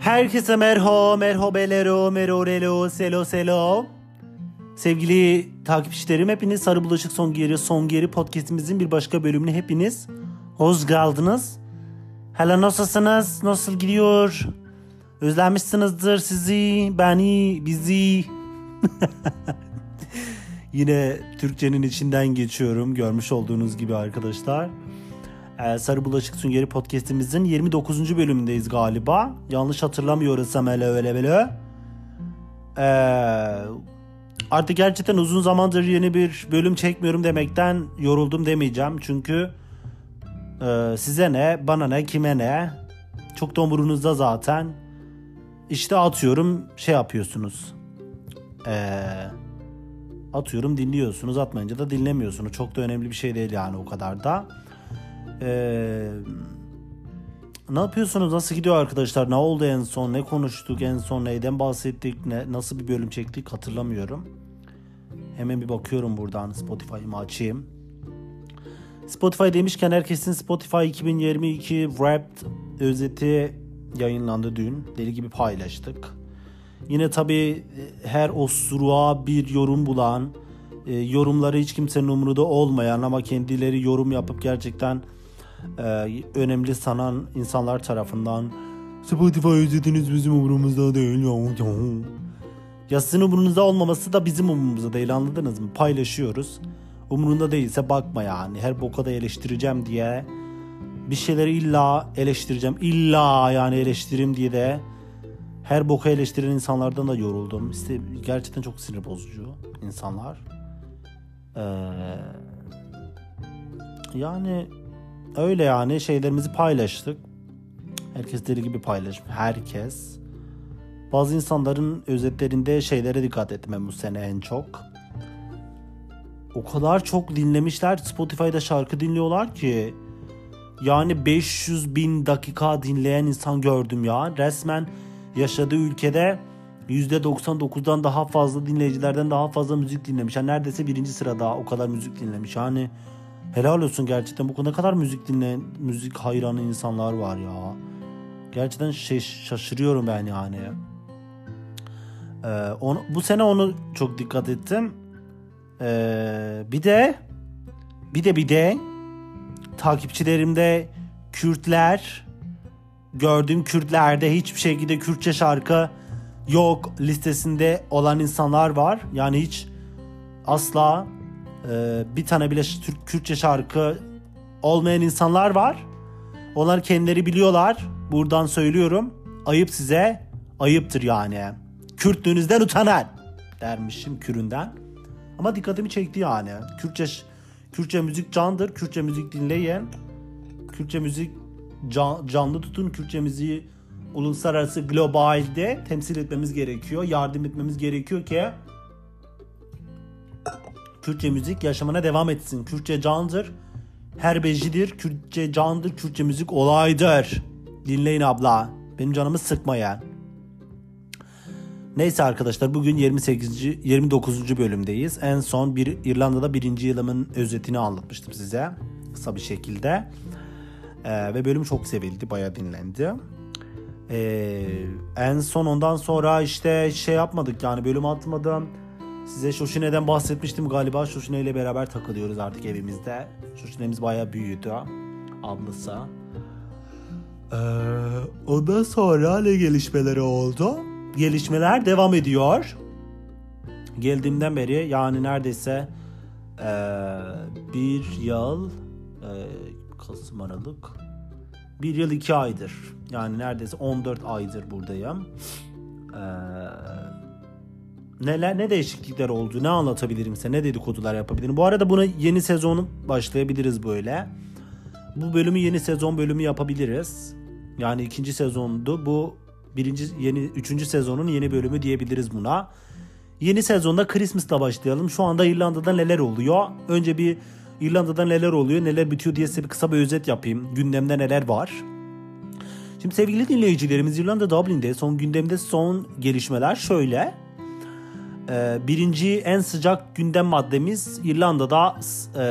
Herkese merhaba, merhabelero, merorelo, selo selo. Sevgili takipçilerim hepiniz Sarı Bulaşık Son Geri Son Geri podcastimizin bir başka bölümüne hepiniz hoş geldiniz. Hala nasılsınız? Nasıl gidiyor? Özlemişsinizdir sizi, beni, bizi. Yine Türkçenin içinden geçiyorum görmüş olduğunuz gibi arkadaşlar. Ee, Sarı Bulaşık Süngeri podcastimizin 29. bölümündeyiz galiba. Yanlış hatırlamıyorsam öyle öyle böyle. Ee, artık gerçekten uzun zamandır yeni bir bölüm çekmiyorum demekten yoruldum demeyeceğim. Çünkü e, size ne, bana ne, kime ne. Çok da umurunuzda zaten. İşte atıyorum şey yapıyorsunuz. Eee atıyorum dinliyorsunuz atmayınca da dinlemiyorsunuz. Çok da önemli bir şey değil yani o kadar da. Ee, ne yapıyorsunuz? Nasıl gidiyor arkadaşlar? Ne oldu en son? Ne konuştuk en son? Neyden bahsettik? Ne, nasıl bir bölüm çektik hatırlamıyorum. Hemen bir bakıyorum buradan Spotify'ımı açayım. Spotify demişken herkesin Spotify 2022 Wrapped özeti yayınlandı dün. Deli gibi paylaştık. Yine tabii her osuruğa bir yorum bulan, e, yorumları hiç kimsenin umurunda olmayan ama kendileri yorum yapıp gerçekten e, önemli sanan insanlar tarafından Spotify özetiniz bizim umurumuzda değil ya. Ya sizin umurunuzda olmaması da bizim umurumuzda değil anladınız mı? Paylaşıyoruz. Umurunda değilse bakma yani. Her boka da eleştireceğim diye bir şeyleri illa eleştireceğim. illa yani eleştirim diye de her boka eleştiren insanlardan da yoruldum. İşte gerçekten çok sinir bozucu insanlar. Ee, yani öyle yani şeylerimizi paylaştık. Herkes deli gibi paylaşmış. Herkes. Bazı insanların özetlerinde şeylere dikkat etmem bu sene en çok. O kadar çok dinlemişler Spotify'da şarkı dinliyorlar ki. Yani 500 bin dakika dinleyen insan gördüm ya. Resmen yaşadığı ülkede %99'dan daha fazla dinleyicilerden daha fazla müzik dinlemiş. Yani neredeyse birinci sırada o kadar müzik dinlemiş. Yani helal olsun gerçekten bu ne kadar müzik dinleyen, müzik hayranı insanlar var ya. Gerçekten şey, şaşırıyorum ben yani. Ee, onu, bu sene onu çok dikkat ettim. Ee, bir de bir de bir de takipçilerimde Kürtler gördüğüm Kürtlerde hiçbir şekilde Kürtçe şarkı yok listesinde olan insanlar var. Yani hiç asla e, bir tane bile Türk Kürtçe şarkı olmayan insanlar var. Onlar kendileri biliyorlar. Buradan söylüyorum. Ayıp size. Ayıptır yani. Kürtlüğünüzden utanan dermişim küründen. Ama dikkatimi çekti yani. Kürtçe Kürtçe müzik candır. Kürtçe müzik dinleyen, Kürtçe müzik can, canlı tutun Kürtçemizi uluslararası globalde temsil etmemiz gerekiyor. Yardım etmemiz gerekiyor ki Kürtçe müzik yaşamına devam etsin. Kürtçe candır. Her becidir. Kürtçe candır. Kürtçe müzik olaydır. Dinleyin abla. Benim canımı sıkmayan. Neyse arkadaşlar bugün 28. 29. bölümdeyiz. En son bir İrlanda'da birinci yılımın özetini anlatmıştım size kısa bir şekilde. Ee, ve bölüm çok sevildi, bayağı dinlendi. Ee, en son ondan sonra işte şey yapmadık yani bölüm atmadım. Size Şoşine'den bahsetmiştim galiba. Şoşine ile beraber takılıyoruz artık evimizde. Şoşine'miz bayağı büyüdü. Ablası. Ee, ondan sonra ne gelişmeleri oldu? Gelişmeler devam ediyor. Geldiğimden beri yani neredeyse e, bir yıl e, Kasım Aralık. Bir yıl iki aydır. Yani neredeyse 14 aydır buradayım. Ee, neler ne değişiklikler oldu? Ne anlatabilirim size? Ne dedikodular yapabilirim? Bu arada buna yeni sezonu başlayabiliriz böyle. Bu bölümü yeni sezon bölümü yapabiliriz. Yani ikinci sezondu. Bu birinci yeni üçüncü sezonun yeni bölümü diyebiliriz buna. Yeni sezonda Christmas'ta başlayalım. Şu anda İrlanda'da neler oluyor? Önce bir İrlanda'da neler oluyor, neler bitiyor diye size bir kısa bir özet yapayım. Gündemde neler var? Şimdi sevgili dinleyicilerimiz İrlanda Dublin'de son gündemde son gelişmeler şöyle. Ee, birinci en sıcak gündem maddemiz İrlanda'da e,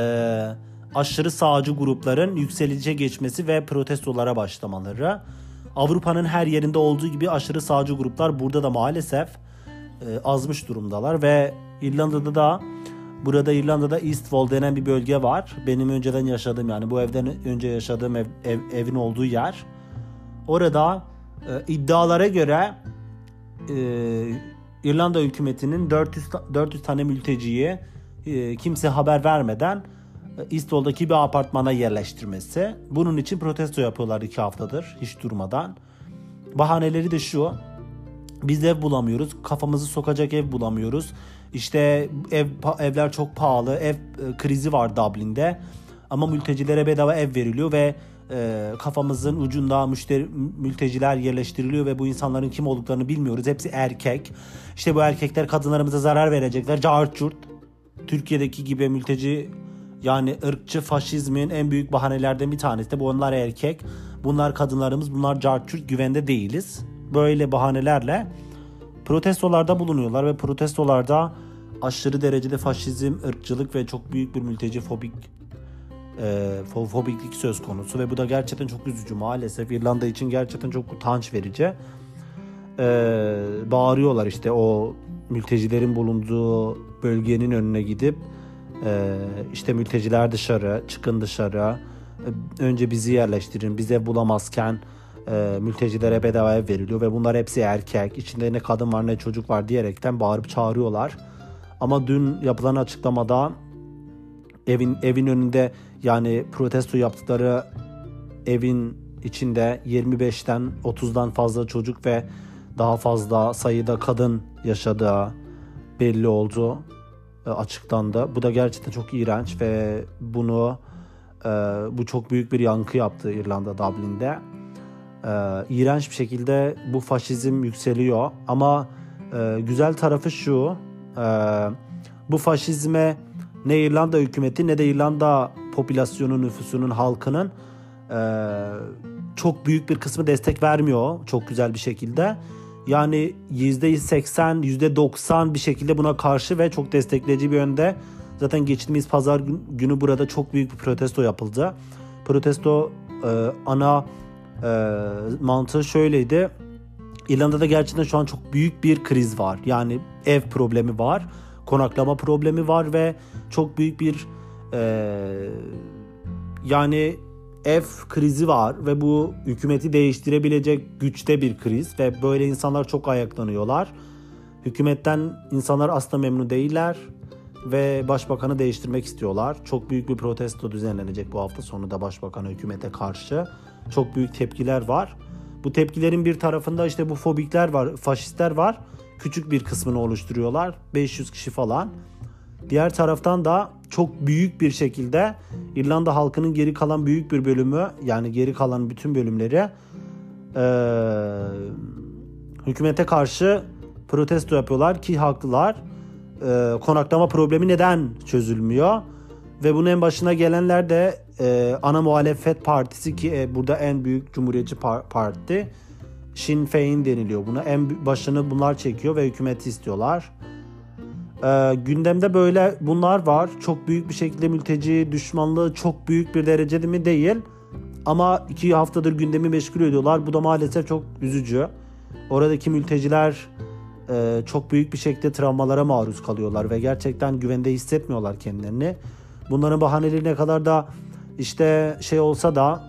aşırı sağcı grupların yükselişe geçmesi ve protestolara başlamaları. Avrupa'nın her yerinde olduğu gibi aşırı sağcı gruplar burada da maalesef e, azmış durumdalar ve İrlanda'da da burada İrlanda'da East Wall denen bir bölge var. Benim önceden yaşadığım yani bu evden önce yaşadığım ev, ev evin olduğu yer. Orada e, iddialara göre e, İrlanda hükümetinin 400 400 tane mülteciyi e, kimse haber vermeden e, Eastwall'daki bir apartmana yerleştirmesi. Bunun için protesto yapıyorlar iki haftadır hiç durmadan. Bahaneleri de şu. Biz ev bulamıyoruz. Kafamızı sokacak ev bulamıyoruz. İşte ev evler çok pahalı. Ev e, krizi var Dublin'de. Ama mültecilere bedava ev veriliyor ve e, kafamızın ucunda müşteri, mülteciler yerleştiriliyor ve bu insanların kim olduklarını bilmiyoruz. Hepsi erkek. İşte bu erkekler kadınlarımıza zarar verecekler. Cart Türkiye'deki gibi mülteci yani ırkçı faşizmin en büyük bahanelerden bir tanesi de bu onlar erkek. Bunlar kadınlarımız, bunlar cart güvende değiliz. Böyle bahanelerle protestolarda bulunuyorlar ve protestolarda aşırı derecede faşizm, ırkçılık ve çok büyük bir mülteci fobik e, fobiklik söz konusu ve bu da gerçekten çok üzücü maalesef İrlanda için gerçekten çok utanç verici. E, bağırıyorlar işte o mültecilerin bulunduğu bölgenin önüne gidip e, işte mülteciler dışarı, çıkın dışarı, e, önce bizi yerleştirin, bize bulamazken e, mültecilere bedava ev veriliyor ve bunlar hepsi erkek, içinde ne kadın var ne çocuk var diyerekten bağırıp çağırıyorlar. Ama dün yapılan açıklamada evin evin önünde yani protesto yaptıkları evin içinde 25'ten 30'dan fazla çocuk ve daha fazla sayıda kadın yaşadığı belli oldu e, açıklandı. Bu da gerçekten çok iğrenç ve bunu e, bu çok büyük bir yankı yaptı İrlanda Dublin'de. E, iğrenç bir şekilde bu faşizm yükseliyor ama e, güzel tarafı şu bu faşizme ne İrlanda hükümeti ne de İrlanda popülasyonu nüfusunun halkının e, çok büyük bir kısmı destek vermiyor çok güzel bir şekilde. Yani %80, %90 bir şekilde buna karşı ve çok destekleyici bir yönde. Zaten geçtiğimiz pazar günü burada çok büyük bir protesto yapıldı. Protesto e, ana e, mantığı şöyleydi. İrlanda'da gerçekten şu an çok büyük bir kriz var. Yani ev problemi var, konaklama problemi var ve çok büyük bir e, yani ev krizi var ve bu hükümeti değiştirebilecek güçte bir kriz ve böyle insanlar çok ayaklanıyorlar. Hükümetten insanlar aslında memnun değiller ve başbakanı değiştirmek istiyorlar. Çok büyük bir protesto düzenlenecek bu hafta sonu da başbakanı hükümete karşı. Çok büyük tepkiler var. Bu tepkilerin bir tarafında işte bu fobikler var, faşistler var. Küçük bir kısmını oluşturuyorlar. 500 kişi falan. Diğer taraftan da çok büyük bir şekilde İrlanda halkının geri kalan büyük bir bölümü yani geri kalan bütün bölümleri e, hükümete karşı protesto yapıyorlar ki haklılar. E, konaklama problemi neden çözülmüyor? Ve bunun en başına gelenler de e, ana muhalefet partisi ki e, burada en büyük cumhuriyetçi par- parti Sinn Féin deniliyor buna. En başını bunlar çekiyor ve hükümeti istiyorlar. Ee, gündemde böyle bunlar var. Çok büyük bir şekilde mülteci düşmanlığı çok büyük bir derecede mi değil. Ama iki haftadır gündemi meşgul ediyorlar. Bu da maalesef çok üzücü. Oradaki mülteciler e, çok büyük bir şekilde travmalara maruz kalıyorlar ve gerçekten güvende hissetmiyorlar kendilerini. Bunların bahaneleri ne kadar da işte şey olsa da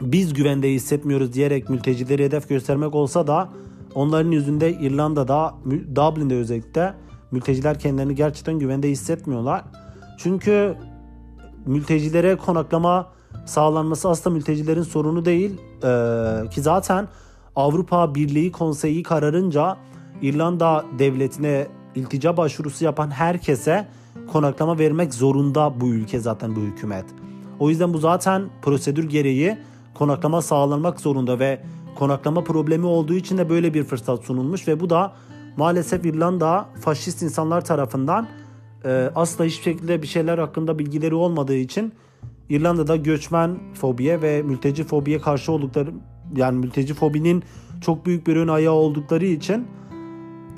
biz güvende hissetmiyoruz diyerek mültecileri hedef göstermek olsa da onların yüzünde İrlanda'da, Dublin'de özellikle Mülteciler kendilerini gerçekten güvende hissetmiyorlar. Çünkü mültecilere konaklama sağlanması aslında mültecilerin sorunu değil. Ee, ki zaten Avrupa Birliği Konseyi kararınca İrlanda devletine iltica başvurusu yapan herkese konaklama vermek zorunda bu ülke zaten bu hükümet. O yüzden bu zaten prosedür gereği konaklama sağlanmak zorunda ve konaklama problemi olduğu için de böyle bir fırsat sunulmuş ve bu da maalesef İrlanda faşist insanlar tarafından e, asla hiçbir şekilde bir şeyler hakkında bilgileri olmadığı için İrlanda'da göçmen fobiye ve mülteci fobiye karşı oldukları yani mülteci fobinin çok büyük bir ön ayağı oldukları için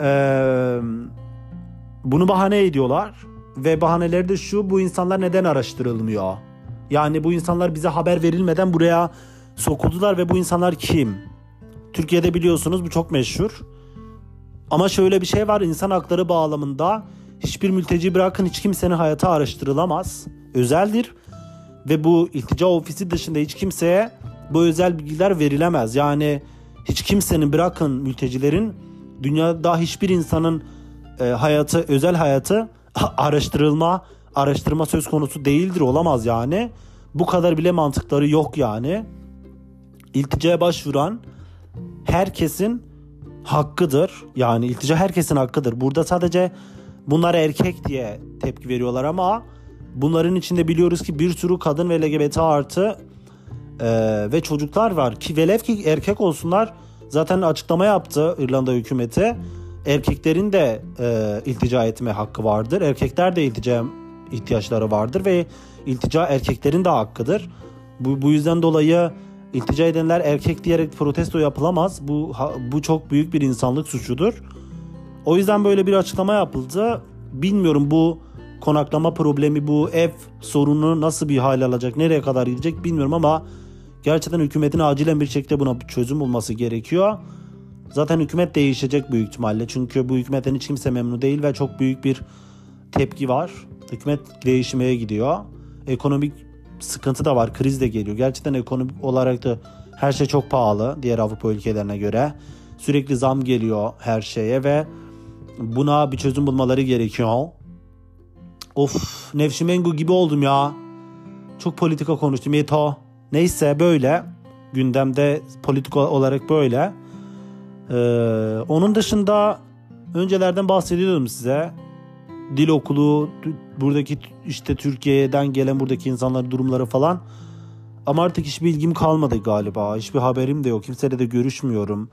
e, bunu bahane ediyorlar ve bahaneleri de şu bu insanlar neden araştırılmıyor? Yani bu insanlar bize haber verilmeden buraya sokuldular ve bu insanlar kim? Türkiye'de biliyorsunuz bu çok meşhur. Ama şöyle bir şey var insan hakları bağlamında hiçbir mülteci bırakın hiç kimsenin hayatı araştırılamaz. Özeldir ve bu iltica ofisi dışında hiç kimseye bu özel bilgiler verilemez. Yani hiç kimsenin bırakın mültecilerin dünyada hiçbir insanın e, hayatı özel hayatı araştırılma araştırma söz konusu değildir olamaz yani. Bu kadar bile mantıkları yok yani. İlticaya başvuran herkesin hakkıdır. Yani iltica herkesin hakkıdır. Burada sadece bunlar erkek diye tepki veriyorlar ama bunların içinde biliyoruz ki bir sürü kadın ve LGBT artı e, ve çocuklar var ki velev ki erkek olsunlar zaten açıklama yaptı İrlanda hükümeti erkeklerin de e, iltica etme hakkı vardır erkekler de iltica ihtiyaçları vardır ve iltica erkeklerin de hakkıdır bu, bu yüzden dolayı iltica edenler erkek diyerek protesto yapılamaz bu bu çok büyük bir insanlık suçudur o yüzden böyle bir açıklama yapıldı bilmiyorum bu konaklama problemi bu ev sorunu nasıl bir hal alacak nereye kadar gidecek bilmiyorum ama Gerçekten hükümetin acilen bir şekilde buna çözüm bulması gerekiyor. Zaten hükümet değişecek büyük ihtimalle. Çünkü bu hükümetten hiç kimse memnun değil ve çok büyük bir tepki var. Hükümet değişmeye gidiyor. Ekonomik sıkıntı da var. Kriz de geliyor. Gerçekten ekonomik olarak da her şey çok pahalı diğer Avrupa ülkelerine göre. Sürekli zam geliyor her şeye ve buna bir çözüm bulmaları gerekiyor. Of Nevşin Mengu gibi oldum ya. Çok politika konuştum. Yeto. Neyse böyle gündemde politik olarak böyle. Ee, onun dışında öncelerden bahsediyordum size. Dil okulu, buradaki işte Türkiye'den gelen buradaki insanların durumları falan. Ama artık hiçbir ilgim kalmadı galiba. Hiçbir haberim de yok. Kimseyle de görüşmüyorum.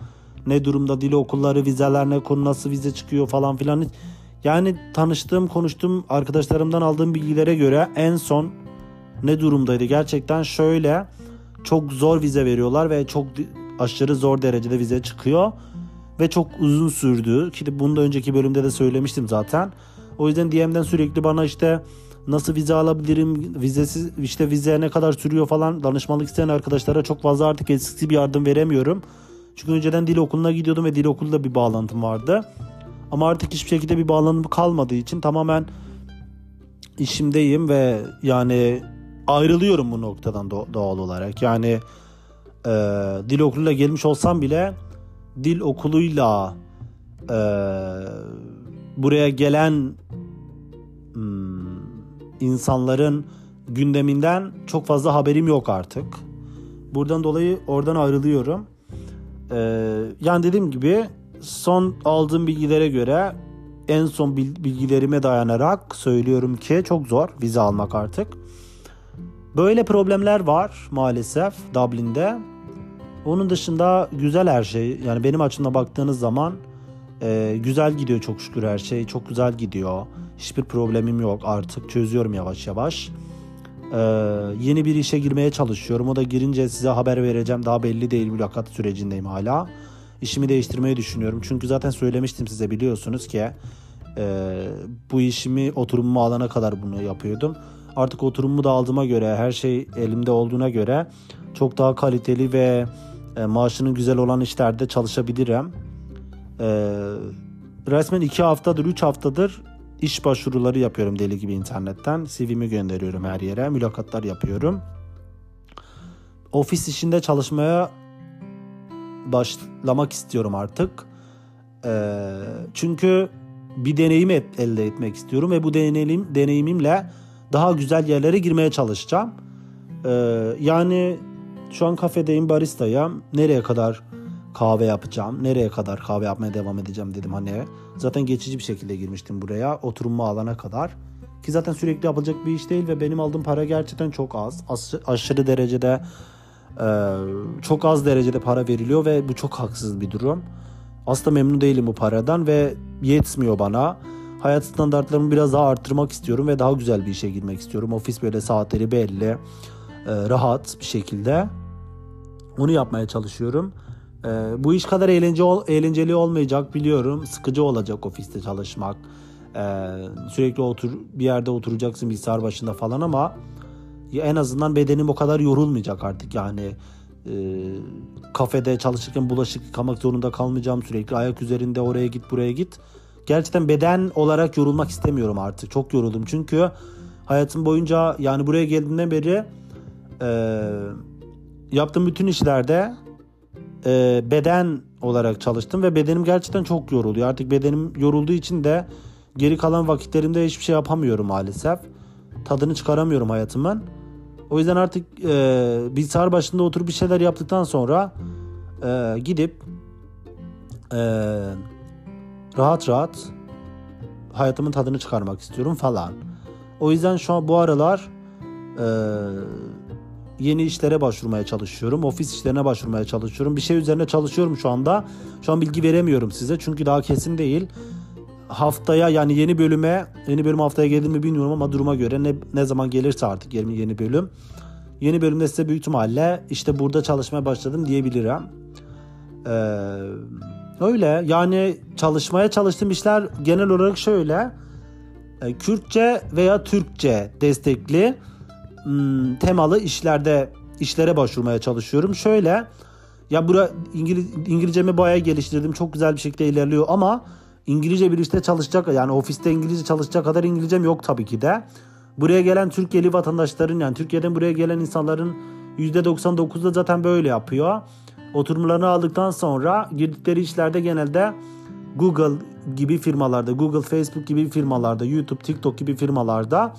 Ne durumda dil okulları, vizeler ne konu nasıl vize çıkıyor falan filan. Yani tanıştığım, konuştuğum arkadaşlarımdan aldığım bilgilere göre en son ne durumdaydı? Gerçekten şöyle çok zor vize veriyorlar ve çok aşırı zor derecede vize çıkıyor ve çok uzun sürdü ki bunu da önceki bölümde de söylemiştim zaten. O yüzden DM'den sürekli bana işte nasıl vize alabilirim, vizesiz işte vize ne kadar sürüyor falan danışmanlık isteyen arkadaşlara çok fazla artık eskisi bir yardım veremiyorum. Çünkü önceden dil okuluna gidiyordum ve dil okulunda bir bağlantım vardı. Ama artık hiçbir şekilde bir bağlantım kalmadığı için tamamen işimdeyim ve yani ayrılıyorum bu noktadan doğal olarak. Yani e, dil okuluyla gelmiş olsam bile dil okuluyla e, buraya gelen hmm, insanların gündeminden çok fazla haberim yok artık. Buradan dolayı oradan ayrılıyorum. Ee, yani dediğim gibi son aldığım bilgilere göre en son bilgilerime dayanarak söylüyorum ki çok zor vize almak artık. Böyle problemler var maalesef Dublin'de. Onun dışında güzel her şey. Yani benim açımdan baktığınız zaman e, güzel gidiyor çok şükür her şey. Çok güzel gidiyor. Hiçbir problemim yok artık. Çözüyorum yavaş yavaş. E, yeni bir işe girmeye çalışıyorum. O da girince size haber vereceğim. Daha belli değil mülakat sürecindeyim hala. İşimi değiştirmeyi düşünüyorum. Çünkü zaten söylemiştim size biliyorsunuz ki e, bu işimi oturumuma alana kadar bunu yapıyordum. Artık oturumumu da aldığıma göre her şey elimde olduğuna göre çok daha kaliteli ve e, maaşının güzel olan işlerde çalışabilirim. E, resmen 2 haftadır 3 haftadır iş başvuruları yapıyorum deli gibi internetten. CV'mi gönderiyorum her yere. Mülakatlar yapıyorum. Ofis işinde çalışmaya başlamak istiyorum artık. E, çünkü bir deneyim elde etmek istiyorum ve bu deneyim deneyimimle daha güzel yerlere girmeye çalışacağım. Ee, yani şu an kafedeyim baristayım. Nereye kadar kahve yapacağım? Nereye kadar kahve yapmaya devam edeceğim dedim hani. Zaten geçici bir şekilde girmiştim buraya oturma alana kadar. Ki zaten sürekli yapılacak bir iş değil ve benim aldığım para gerçekten çok az. As- aşırı derecede e, çok az derecede para veriliyor ve bu çok haksız bir durum. Aslında memnun değilim bu paradan ve yetmiyor bana hayat standartlarımı biraz daha arttırmak istiyorum ve daha güzel bir işe girmek istiyorum. Ofis böyle saatleri belli, e, rahat bir şekilde. Onu yapmaya çalışıyorum. E, bu iş kadar eğlence, eğlenceli olmayacak biliyorum. Sıkıcı olacak ofiste çalışmak. E, sürekli otur bir yerde oturacaksın bilgisayar başında falan ama en azından bedenim o kadar yorulmayacak artık yani. e, kafede çalışırken bulaşık yıkamak zorunda kalmayacağım sürekli ayak üzerinde oraya git buraya git. Gerçekten beden olarak yorulmak istemiyorum artık. Çok yoruldum çünkü hayatım boyunca yani buraya geldiğimden beri e, yaptığım bütün işlerde e, beden olarak çalıştım ve bedenim gerçekten çok yoruluyor. Artık bedenim yorulduğu için de geri kalan vakitlerimde hiçbir şey yapamıyorum maalesef. Tadını çıkaramıyorum hayatımın. O yüzden artık e, bilgisayar başında oturup bir şeyler yaptıktan sonra e, gidip e, rahat rahat hayatımın tadını çıkarmak istiyorum falan. O yüzden şu an bu aralar e, yeni işlere başvurmaya çalışıyorum. Ofis işlerine başvurmaya çalışıyorum. Bir şey üzerine çalışıyorum şu anda. Şu an bilgi veremiyorum size çünkü daha kesin değil. Haftaya yani yeni bölüme, yeni bölüm haftaya gelir mi bilmiyorum ama duruma göre ne, ne zaman gelirse artık yeni, yeni bölüm. Yeni bölümde size büyük ihtimalle işte burada çalışmaya başladım diyebilirim. Ee, öyle yani çalışmaya çalıştığım işler genel olarak şöyle. E, Kürtçe veya Türkçe destekli temalı işlerde işlere başvurmaya çalışıyorum. Şöyle ya bura İngiliz, İngilizcemi bayağı geliştirdim. Çok güzel bir şekilde ilerliyor ama İngilizce bir işte çalışacak yani ofiste İngilizce çalışacak kadar İngilizcem yok tabii ki de. Buraya gelen Türkiye'li vatandaşların yani Türkiye'den buraya gelen insanların %99'da zaten böyle yapıyor. Oturumlarını aldıktan sonra girdikleri işlerde genelde Google gibi firmalarda, Google, Facebook gibi firmalarda, YouTube, TikTok gibi firmalarda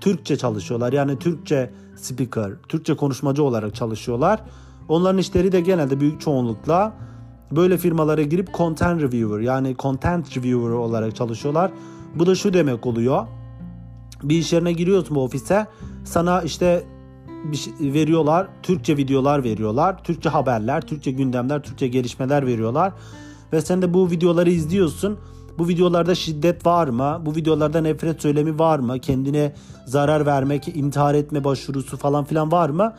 Türkçe çalışıyorlar. Yani Türkçe speaker, Türkçe konuşmacı olarak çalışıyorlar. Onların işleri de genelde büyük çoğunlukla böyle firmalara girip content reviewer yani content reviewer olarak çalışıyorlar. Bu da şu demek oluyor. Bir iş yerine giriyorsun bu ofise. Sana işte bir şey veriyorlar. Türkçe videolar veriyorlar. Türkçe haberler, Türkçe gündemler, Türkçe gelişmeler veriyorlar. Ve sen de bu videoları izliyorsun. Bu videolarda şiddet var mı? Bu videolarda nefret söylemi var mı? Kendine zarar vermek, intihar etme başvurusu falan filan var mı?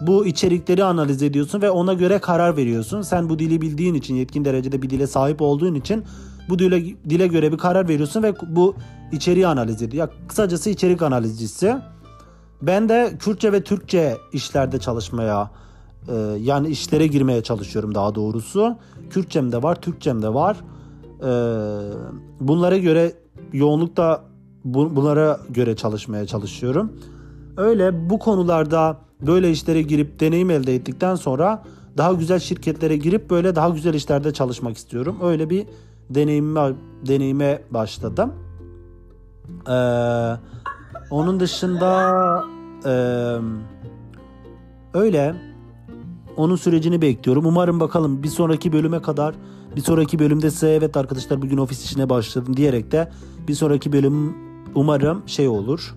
Bu içerikleri analiz ediyorsun ve ona göre karar veriyorsun. Sen bu dili bildiğin için, yetkin derecede bir dile sahip olduğun için bu dile, dile göre bir karar veriyorsun ve bu içeriği analiz ediyor. Ya kısacası içerik analizcisi. Ben de Kürtçe ve Türkçe işlerde çalışmaya e, yani işlere girmeye çalışıyorum daha doğrusu. Kürtçem de var, Türkçem de var. E, bunlara göre yoğunlukta bu, bunlara göre çalışmaya çalışıyorum. Öyle bu konularda böyle işlere girip deneyim elde ettikten sonra daha güzel şirketlere girip böyle daha güzel işlerde çalışmak istiyorum. Öyle bir deneyime, deneyime başladım. Ee, onun dışında e, öyle onun sürecini bekliyorum. Umarım bakalım bir sonraki bölüme kadar bir sonraki bölümde size evet arkadaşlar bugün ofis işine başladım diyerek de bir sonraki bölüm umarım şey olur.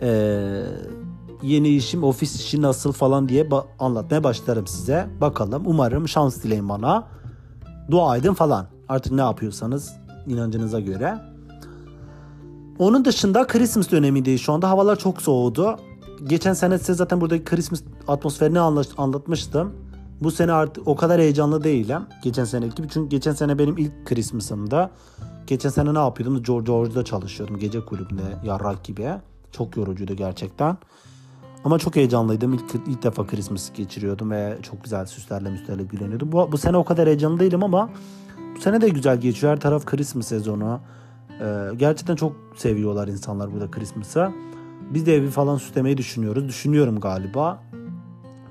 Ee, yeni işim ofis işi nasıl falan diye ba- anlatmaya başlarım size. Bakalım umarım şans dileyin bana. Dua edin falan. Artık ne yapıyorsanız inancınıza göre. Onun dışında Christmas dönemindeyiz şu anda. Havalar çok soğudu. Geçen sene size zaten buradaki Christmas atmosferini anlatmıştım. Bu sene artık o kadar heyecanlı değilim. Geçen seneki gibi. Çünkü geçen sene benim ilk Christmas'ımda. Geçen sene ne yapıyordum? George George'da çalışıyordum. Gece kulübünde yarrak gibi. Çok yorucuydu gerçekten. Ama çok heyecanlıydım. İlk, ilk defa Christmas geçiriyordum ve çok güzel süslerle müslerle güleniyordum. Bu, bu sene o kadar heyecanlı değilim ama bu sene de güzel geçiyor. Her taraf Christmas sezonu. Ee, gerçekten çok seviyorlar insanlar burada Christmas'ı. Biz de evi falan süslemeyi düşünüyoruz. Düşünüyorum galiba.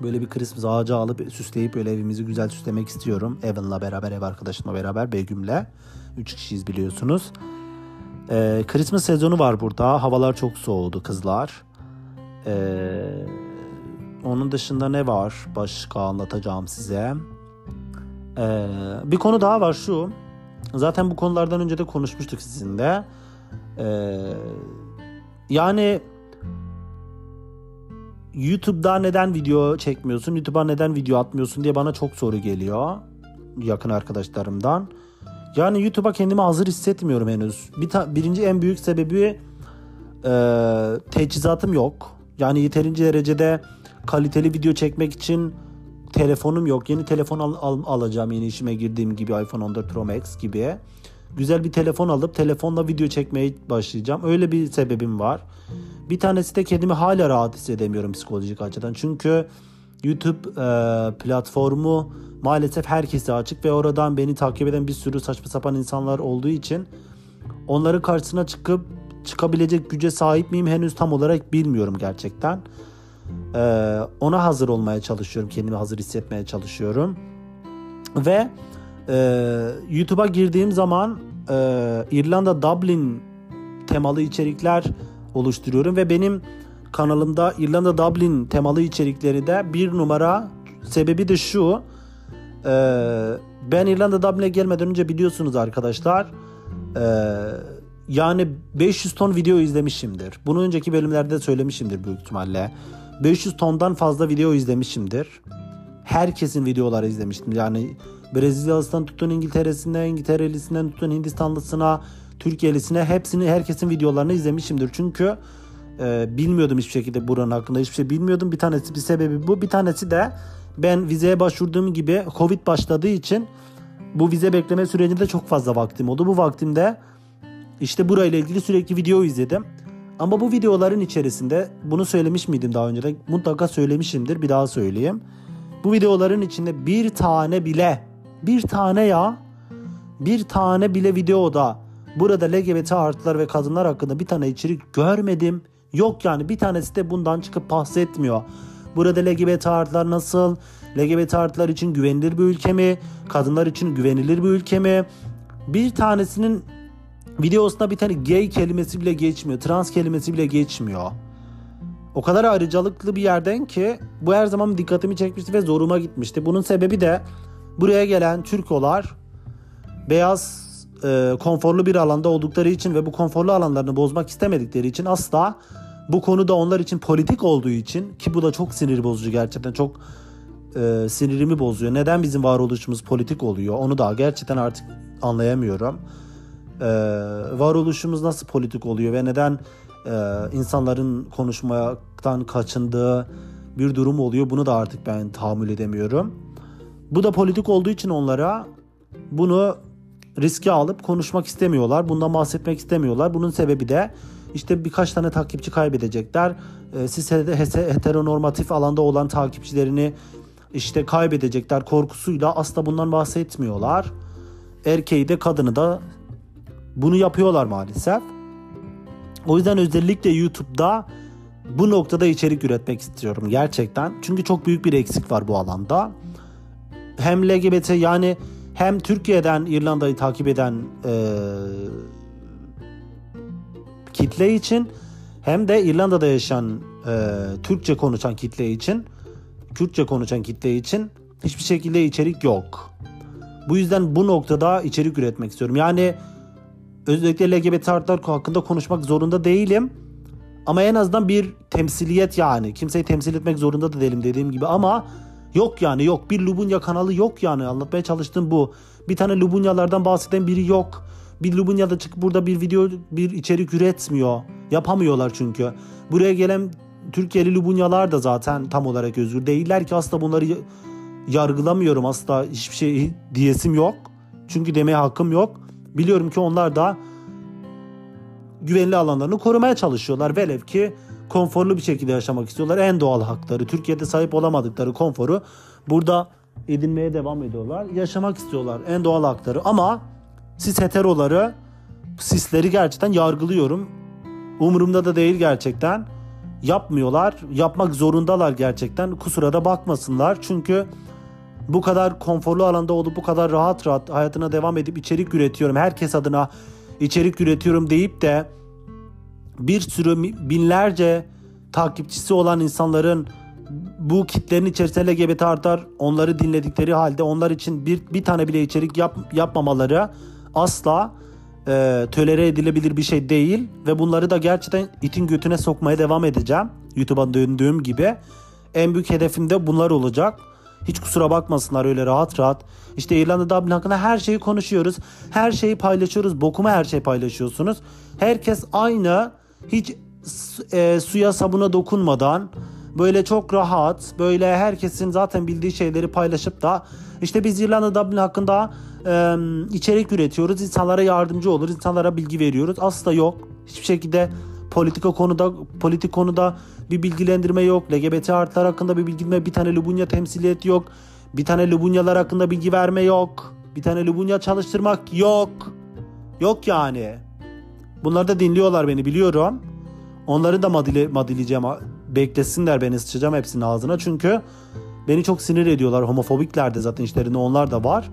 Böyle bir Christmas ağacı alıp süsleyip böyle evimizi güzel süslemek istiyorum. Evan'la beraber, ev arkadaşımla beraber, Begüm'le. Üç kişiyiz biliyorsunuz. Ee, Christmas sezonu var burada. Havalar çok soğudu kızlar. Ee, onun dışında ne var başka anlatacağım size. Ee, bir konu daha var şu. Zaten bu konulardan önce de konuşmuştuk sizinle. Ee, yani YouTube'da neden video çekmiyorsun, YouTube'a neden video atmıyorsun diye bana çok soru geliyor yakın arkadaşlarımdan. Yani YouTube'a kendimi hazır hissetmiyorum henüz. Bir ta- birinci en büyük sebebi e, teçhizatım yok. Yani yeterince derecede kaliteli video çekmek için telefonum yok. Yeni telefon al- al- alacağım yeni işime girdiğim gibi iPhone 14 Pro Max gibi. Güzel bir telefon alıp telefonla video çekmeye başlayacağım. Öyle bir sebebim var. Bir tanesi de kendimi hala rahat hissedemiyorum psikolojik açıdan. Çünkü YouTube e, platformu maalesef herkese açık ve oradan beni takip eden bir sürü saçma sapan insanlar olduğu için onların karşısına çıkıp çıkabilecek güce sahip miyim henüz tam olarak bilmiyorum gerçekten. Ee, ona hazır olmaya çalışıyorum. Kendimi hazır hissetmeye çalışıyorum. Ve e, YouTube'a girdiğim zaman e, İrlanda Dublin temalı içerikler oluşturuyorum ve benim kanalımda İrlanda Dublin temalı içerikleri de bir numara sebebi de şu. E, ben İrlanda Dublin'e gelmeden önce biliyorsunuz arkadaşlar e, yani 500 ton video izlemişimdir. Bunu önceki bölümlerde söylemişimdir büyük ihtimalle. 500 tondan fazla video izlemişimdir. Herkesin videoları izlemiştim. Yani Brezilyalısından tutun İngiltere'sine, İngilterelisinden tutun Hindistanlısına, Türkiyelisine hepsini herkesin videolarını izlemişimdir. Çünkü e, bilmiyordum hiçbir şekilde buranın hakkında hiçbir şey bilmiyordum. Bir tanesi bir sebebi bu. Bir tanesi de ben vizeye başvurduğum gibi Covid başladığı için bu vize bekleme sürecinde çok fazla vaktim oldu. Bu vaktimde işte burayla ilgili sürekli video izledim. Ama bu videoların içerisinde bunu söylemiş miydim daha önce de mutlaka söylemişimdir bir daha söyleyeyim. Bu videoların içinde bir tane bile bir tane ya bir tane bile videoda burada LGBT artılar ve kadınlar hakkında bir tane içerik görmedim. Yok yani bir tanesi de bundan çıkıp bahsetmiyor. Burada LGBT artılar nasıl? LGBT artılar için güvenilir bir ülke mi? Kadınlar için güvenilir bir ülke mi? Bir tanesinin videosunda bir tane gay kelimesi bile geçmiyor. Trans kelimesi bile geçmiyor. O kadar ayrıcalıklı bir yerden ki bu her zaman dikkatimi çekmişti ve zoruma gitmişti. Bunun sebebi de buraya gelen Türkolar beyaz e, konforlu bir alanda oldukları için ve bu konforlu alanlarını bozmak istemedikleri için asla bu konuda onlar için politik olduğu için ki bu da çok sinir bozucu gerçekten çok e, sinirimi bozuyor. Neden bizim varoluşumuz politik oluyor? Onu da gerçekten artık anlayamıyorum. E, varoluşumuz nasıl politik oluyor ve neden e, insanların konuşmaktan kaçındığı bir durum oluyor? Bunu da artık ben tahammül edemiyorum. Bu da politik olduğu için onlara bunu riske alıp konuşmak istemiyorlar. Bundan bahsetmek istemiyorlar. Bunun sebebi de işte birkaç tane takipçi kaybedecekler. E, siz heteronormatif alanda olan takipçilerini işte kaybedecekler korkusuyla asla bundan bahsetmiyorlar. Erkeği de kadını da bunu yapıyorlar maalesef. O yüzden özellikle YouTube'da bu noktada içerik üretmek istiyorum gerçekten. Çünkü çok büyük bir eksik var bu alanda. Hem LGBT yani hem Türkiye'den İrlanda'yı takip eden e, kitle için hem de İrlanda'da yaşayan e, Türkçe konuşan kitle için Kürtçe konuşan kitle için hiçbir şekilde içerik yok. Bu yüzden bu noktada içerik üretmek istiyorum. Yani özellikle LGBT artılar hakkında konuşmak zorunda değilim. Ama en azından bir temsiliyet yani. Kimseyi temsil etmek zorunda da değilim dediğim gibi ama yok yani yok. Bir Lubunya kanalı yok yani. Anlatmaya çalıştığım bu. Bir tane Lubunyalardan bahseden biri yok. Bir Lubunya'da çıkıp burada bir video, bir içerik üretmiyor. Yapamıyorlar çünkü. Buraya gelen Türkiye'li Lubunyalar da zaten tam olarak özgür değiller ki asla bunları yargılamıyorum. Asla hiçbir şey diyesim yok. Çünkü demeye hakkım yok. Biliyorum ki onlar da güvenli alanlarını korumaya çalışıyorlar. Velev ki konforlu bir şekilde yaşamak istiyorlar. En doğal hakları, Türkiye'de sahip olamadıkları konforu burada edinmeye devam ediyorlar. Yaşamak istiyorlar. En doğal hakları ama siz heteroları, sisleri gerçekten yargılıyorum. Umurumda da değil gerçekten. Yapmıyorlar. Yapmak zorundalar gerçekten. Kusura da bakmasınlar. Çünkü bu kadar konforlu alanda olup bu kadar rahat rahat hayatına devam edip içerik üretiyorum. Herkes adına içerik üretiyorum deyip de bir sürü binlerce takipçisi olan insanların bu kitlerin içerisinde LGBT artar onları dinledikleri halde onlar için bir, bir tane bile içerik yap, yapmamaları asla e, tölere edilebilir bir şey değil ve bunları da gerçekten itin götüne sokmaya devam edeceğim. YouTube'a döndüğüm gibi. En büyük hedefim de bunlar olacak. Hiç kusura bakmasınlar öyle rahat rahat. İşte İrlanda Dublin hakkında her şeyi konuşuyoruz. Her şeyi paylaşıyoruz. Bokuma her şeyi paylaşıyorsunuz. Herkes aynı. Hiç e, suya sabuna dokunmadan böyle çok rahat böyle herkesin zaten bildiği şeyleri paylaşıp da işte biz İrlanda Dublin hakkında e, içerik üretiyoruz. insanlara yardımcı oluruz. insanlara bilgi veriyoruz. Asla yok. Hiçbir şekilde politika konuda politik konuda bir bilgilendirme yok. LGBT artılar hakkında bir bilgilendirme, bir tane Lubunya temsiliyet yok. Bir tane Lubunyalar hakkında bilgi verme yok. Bir tane Lubunya çalıştırmak yok. Yok yani. Bunlar da dinliyorlar beni biliyorum. Onları da madile, madileyeceğim. Beklesinler beni sıçacağım hepsinin ağzına. Çünkü beni çok sinir ediyorlar. Homofobikler de zaten işlerinde onlar da var.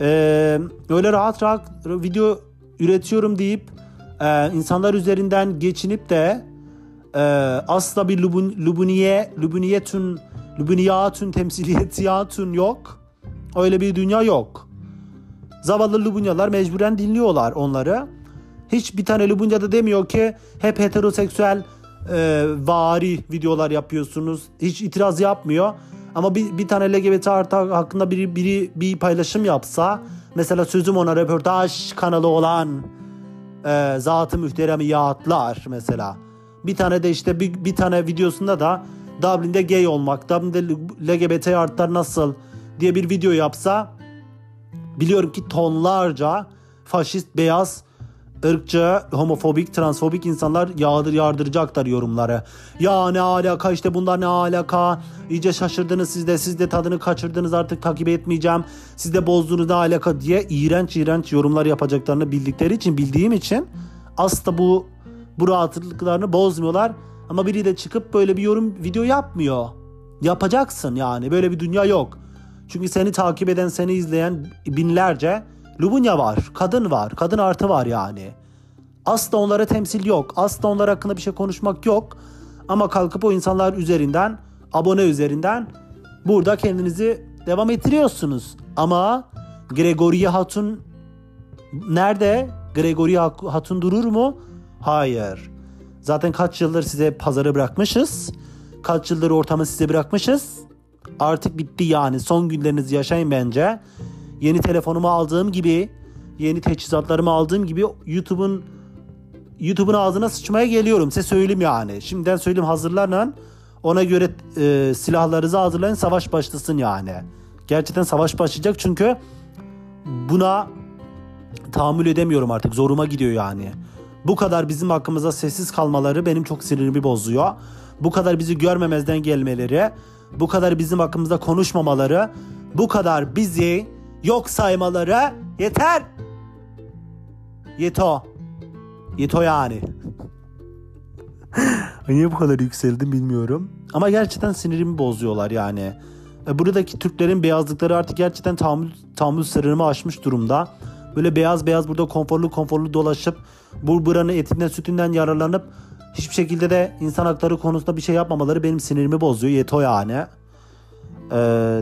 Ee, öyle rahat rahat video üretiyorum deyip e, insanlar üzerinden geçinip de e, asla bir lubun, lubuniye, lubuniyetün, lubuniyatün temsiliyetiyatün yok. Öyle bir dünya yok. Zavallı lubunyalar mecburen dinliyorlar onları. Hiç bir tane lubunca da demiyor ki hep heteroseksüel e, vari videolar yapıyorsunuz. Hiç itiraz yapmıyor. Ama bir, bir tane LGBT artı hakkında biri, biri bir paylaşım yapsa mesela sözüm ona röportaj kanalı olan e, Zat-ı Mühteremiyatlar mesela. Bir tane de işte bir, bir tane videosunda da Dublin'de gay olmak, Dublin'de LGBT artılar nasıl diye bir video yapsa biliyorum ki tonlarca faşist beyaz ırkçı, homofobik, transfobik insanlar yağdır yardıracaklar yorumları. Ya ne alaka işte bunlar ne alaka? İyice şaşırdınız siz de siz de tadını kaçırdınız artık takip etmeyeceğim. Siz de bozdunuz ne alaka diye iğrenç iğrenç yorumlar yapacaklarını bildikleri için bildiğim için aslında bu bu rahatlıklarını bozmuyorlar. Ama biri de çıkıp böyle bir yorum video yapmıyor. Yapacaksın yani böyle bir dünya yok. Çünkü seni takip eden seni izleyen binlerce Lubunya var, kadın var, kadın artı var yani. Asla onlara temsil yok. Asla onlar hakkında bir şey konuşmak yok. Ama kalkıp o insanlar üzerinden, abone üzerinden burada kendinizi devam ettiriyorsunuz. Ama Gregory Hatun nerede? Gregory Hatun durur mu? Hayır. Zaten kaç yıldır size pazarı bırakmışız. Kaç yıldır ortamı size bırakmışız. Artık bitti yani. Son günlerinizi yaşayın bence yeni telefonumu aldığım gibi, yeni teçhizatlarımı aldığım gibi YouTube'un YouTube'un ağzına sıçmaya geliyorum. Size söyleyeyim yani. Şimdiden söyleyeyim hazırlanın. Ona göre e, silahlarınızı hazırlayın. Savaş başlasın yani. Gerçekten savaş başlayacak çünkü buna tahammül edemiyorum artık. Zoruma gidiyor yani. Bu kadar bizim hakkımıza sessiz kalmaları benim çok sinirimi bozuyor. Bu kadar bizi görmemezden gelmeleri, bu kadar bizim hakkımızda konuşmamaları, bu kadar bizi yok saymaları yeter. Yeto. Yeto yani. Niye bu kadar yükseldim bilmiyorum. Ama gerçekten sinirimi bozuyorlar yani. E, buradaki Türklerin beyazlıkları artık gerçekten tahammül, tahammül sınırımı aşmış durumda. Böyle beyaz beyaz burada konforlu konforlu dolaşıp bu buranın etinden sütünden yararlanıp hiçbir şekilde de insan hakları konusunda bir şey yapmamaları benim sinirimi bozuyor. Yeto yani. Ee,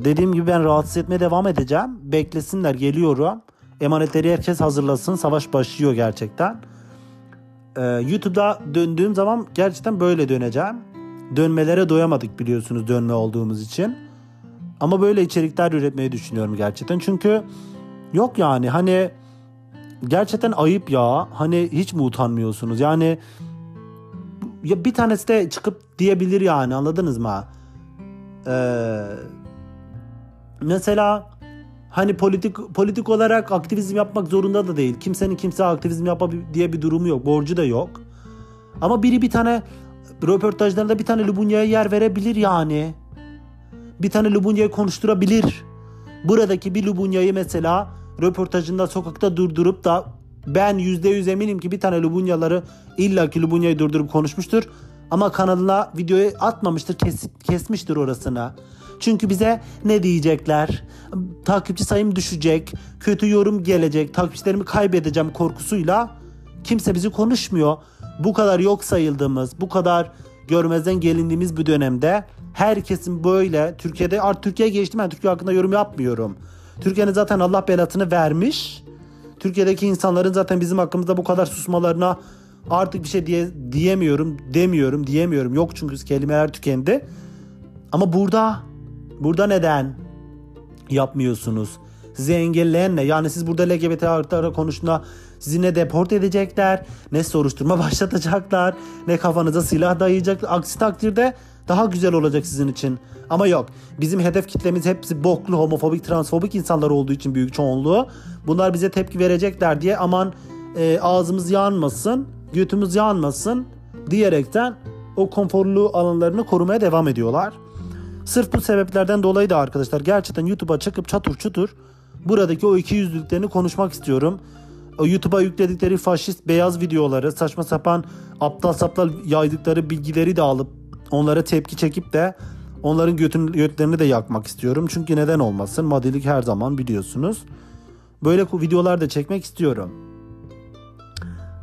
dediğim gibi ben rahatsız etmeye devam edeceğim. Beklesinler geliyorum. Emanetleri herkes hazırlasın. Savaş başlıyor gerçekten. Ee, YouTube'da döndüğüm zaman gerçekten böyle döneceğim. Dönmelere doyamadık biliyorsunuz dönme olduğumuz için. Ama böyle içerikler üretmeyi düşünüyorum gerçekten. Çünkü yok yani hani gerçekten ayıp ya. Hani hiç mi utanmıyorsunuz? Yani ya bir tanesi de çıkıp diyebilir yani anladınız mı? Ee, mesela hani politik politik olarak aktivizm yapmak zorunda da değil. Kimsenin kimse aktivizm yapma diye bir durumu yok. Borcu da yok. Ama biri bir tane röportajlarında bir tane Lubunya'ya yer verebilir yani. Bir tane Lubunya'yı konuşturabilir. Buradaki bir Lubunya'yı mesela röportajında sokakta durdurup da ben %100 eminim ki bir tane Lubunyaları illaki Lubunya'yı durdurup konuşmuştur. Ama kanalına videoyu atmamıştır, kes, kesmiştir orasına. Çünkü bize ne diyecekler? Takipçi sayım düşecek, kötü yorum gelecek, takipçilerimi kaybedeceğim korkusuyla kimse bizi konuşmuyor. Bu kadar yok sayıldığımız, bu kadar görmezden gelindiğimiz bir dönemde herkesin böyle Türkiye'de artık Türkiye'ye geçtim ben Türkiye hakkında yorum yapmıyorum. Türkiye'nin zaten Allah belasını vermiş. Türkiye'deki insanların zaten bizim hakkımızda bu kadar susmalarına artık bir şey diye, diyemiyorum, demiyorum, diyemiyorum. Yok çünkü kelimeler tükendi. Ama burada, burada neden yapmıyorsunuz? Sizi engelleyen ne? Yani siz burada LGBT artıları konusunda sizi ne deport edecekler, ne soruşturma başlatacaklar, ne kafanıza silah dayayacak. Aksi takdirde daha güzel olacak sizin için. Ama yok. Bizim hedef kitlemiz hepsi boklu, homofobik, transfobik insanlar olduğu için büyük çoğunluğu. Bunlar bize tepki verecekler diye aman e, ağzımız yanmasın, götümüz yanmasın. diyerekten o konforlu alanlarını korumaya devam ediyorlar. Sırf bu sebeplerden dolayı da arkadaşlar gerçekten YouTube'a çıkıp çatır çutur buradaki o iki yüzlülüklerini konuşmak istiyorum. O YouTube'a yükledikleri faşist beyaz videoları, saçma sapan aptal saptal yaydıkları bilgileri de alıp onlara tepki çekip de onların götün, götlerini de yakmak istiyorum. Çünkü neden olmasın? Madilik her zaman biliyorsunuz. Böyle videolar da çekmek istiyorum.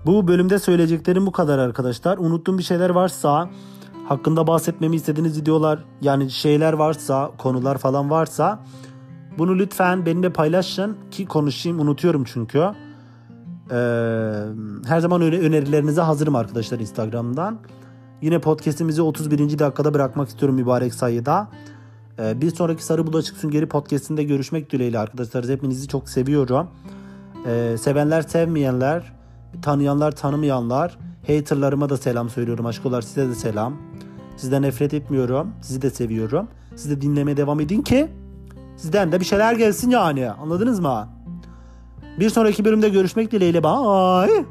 Bu bölümde söyleyeceklerim bu kadar arkadaşlar. Unuttuğum bir şeyler varsa, hakkında bahsetmemi istediğiniz videolar yani şeyler varsa, konular falan varsa bunu lütfen benimle paylaşın ki konuşayım unutuyorum çünkü. Ee, her zaman önerilerinize hazırım arkadaşlar Instagram'dan. Yine podcast'imizi 31. dakikada bırakmak istiyorum mübarek sayıda. Ee, bir sonraki Sarı Bulaşık Süngeri podcast'inde görüşmek dileğiyle arkadaşlar. Hepinizi çok seviyorum. Ee, sevenler sevmeyenler, tanıyanlar tanımayanlar, haterlarıma da selam söylüyorum. Aşkolar size de selam. Sizden nefret etmiyorum. Sizi de seviyorum. Siz de dinlemeye devam edin ki sizden de bir şeyler gelsin yani. Anladınız mı? Bir sonraki bölümde görüşmek dileğiyle. Bye.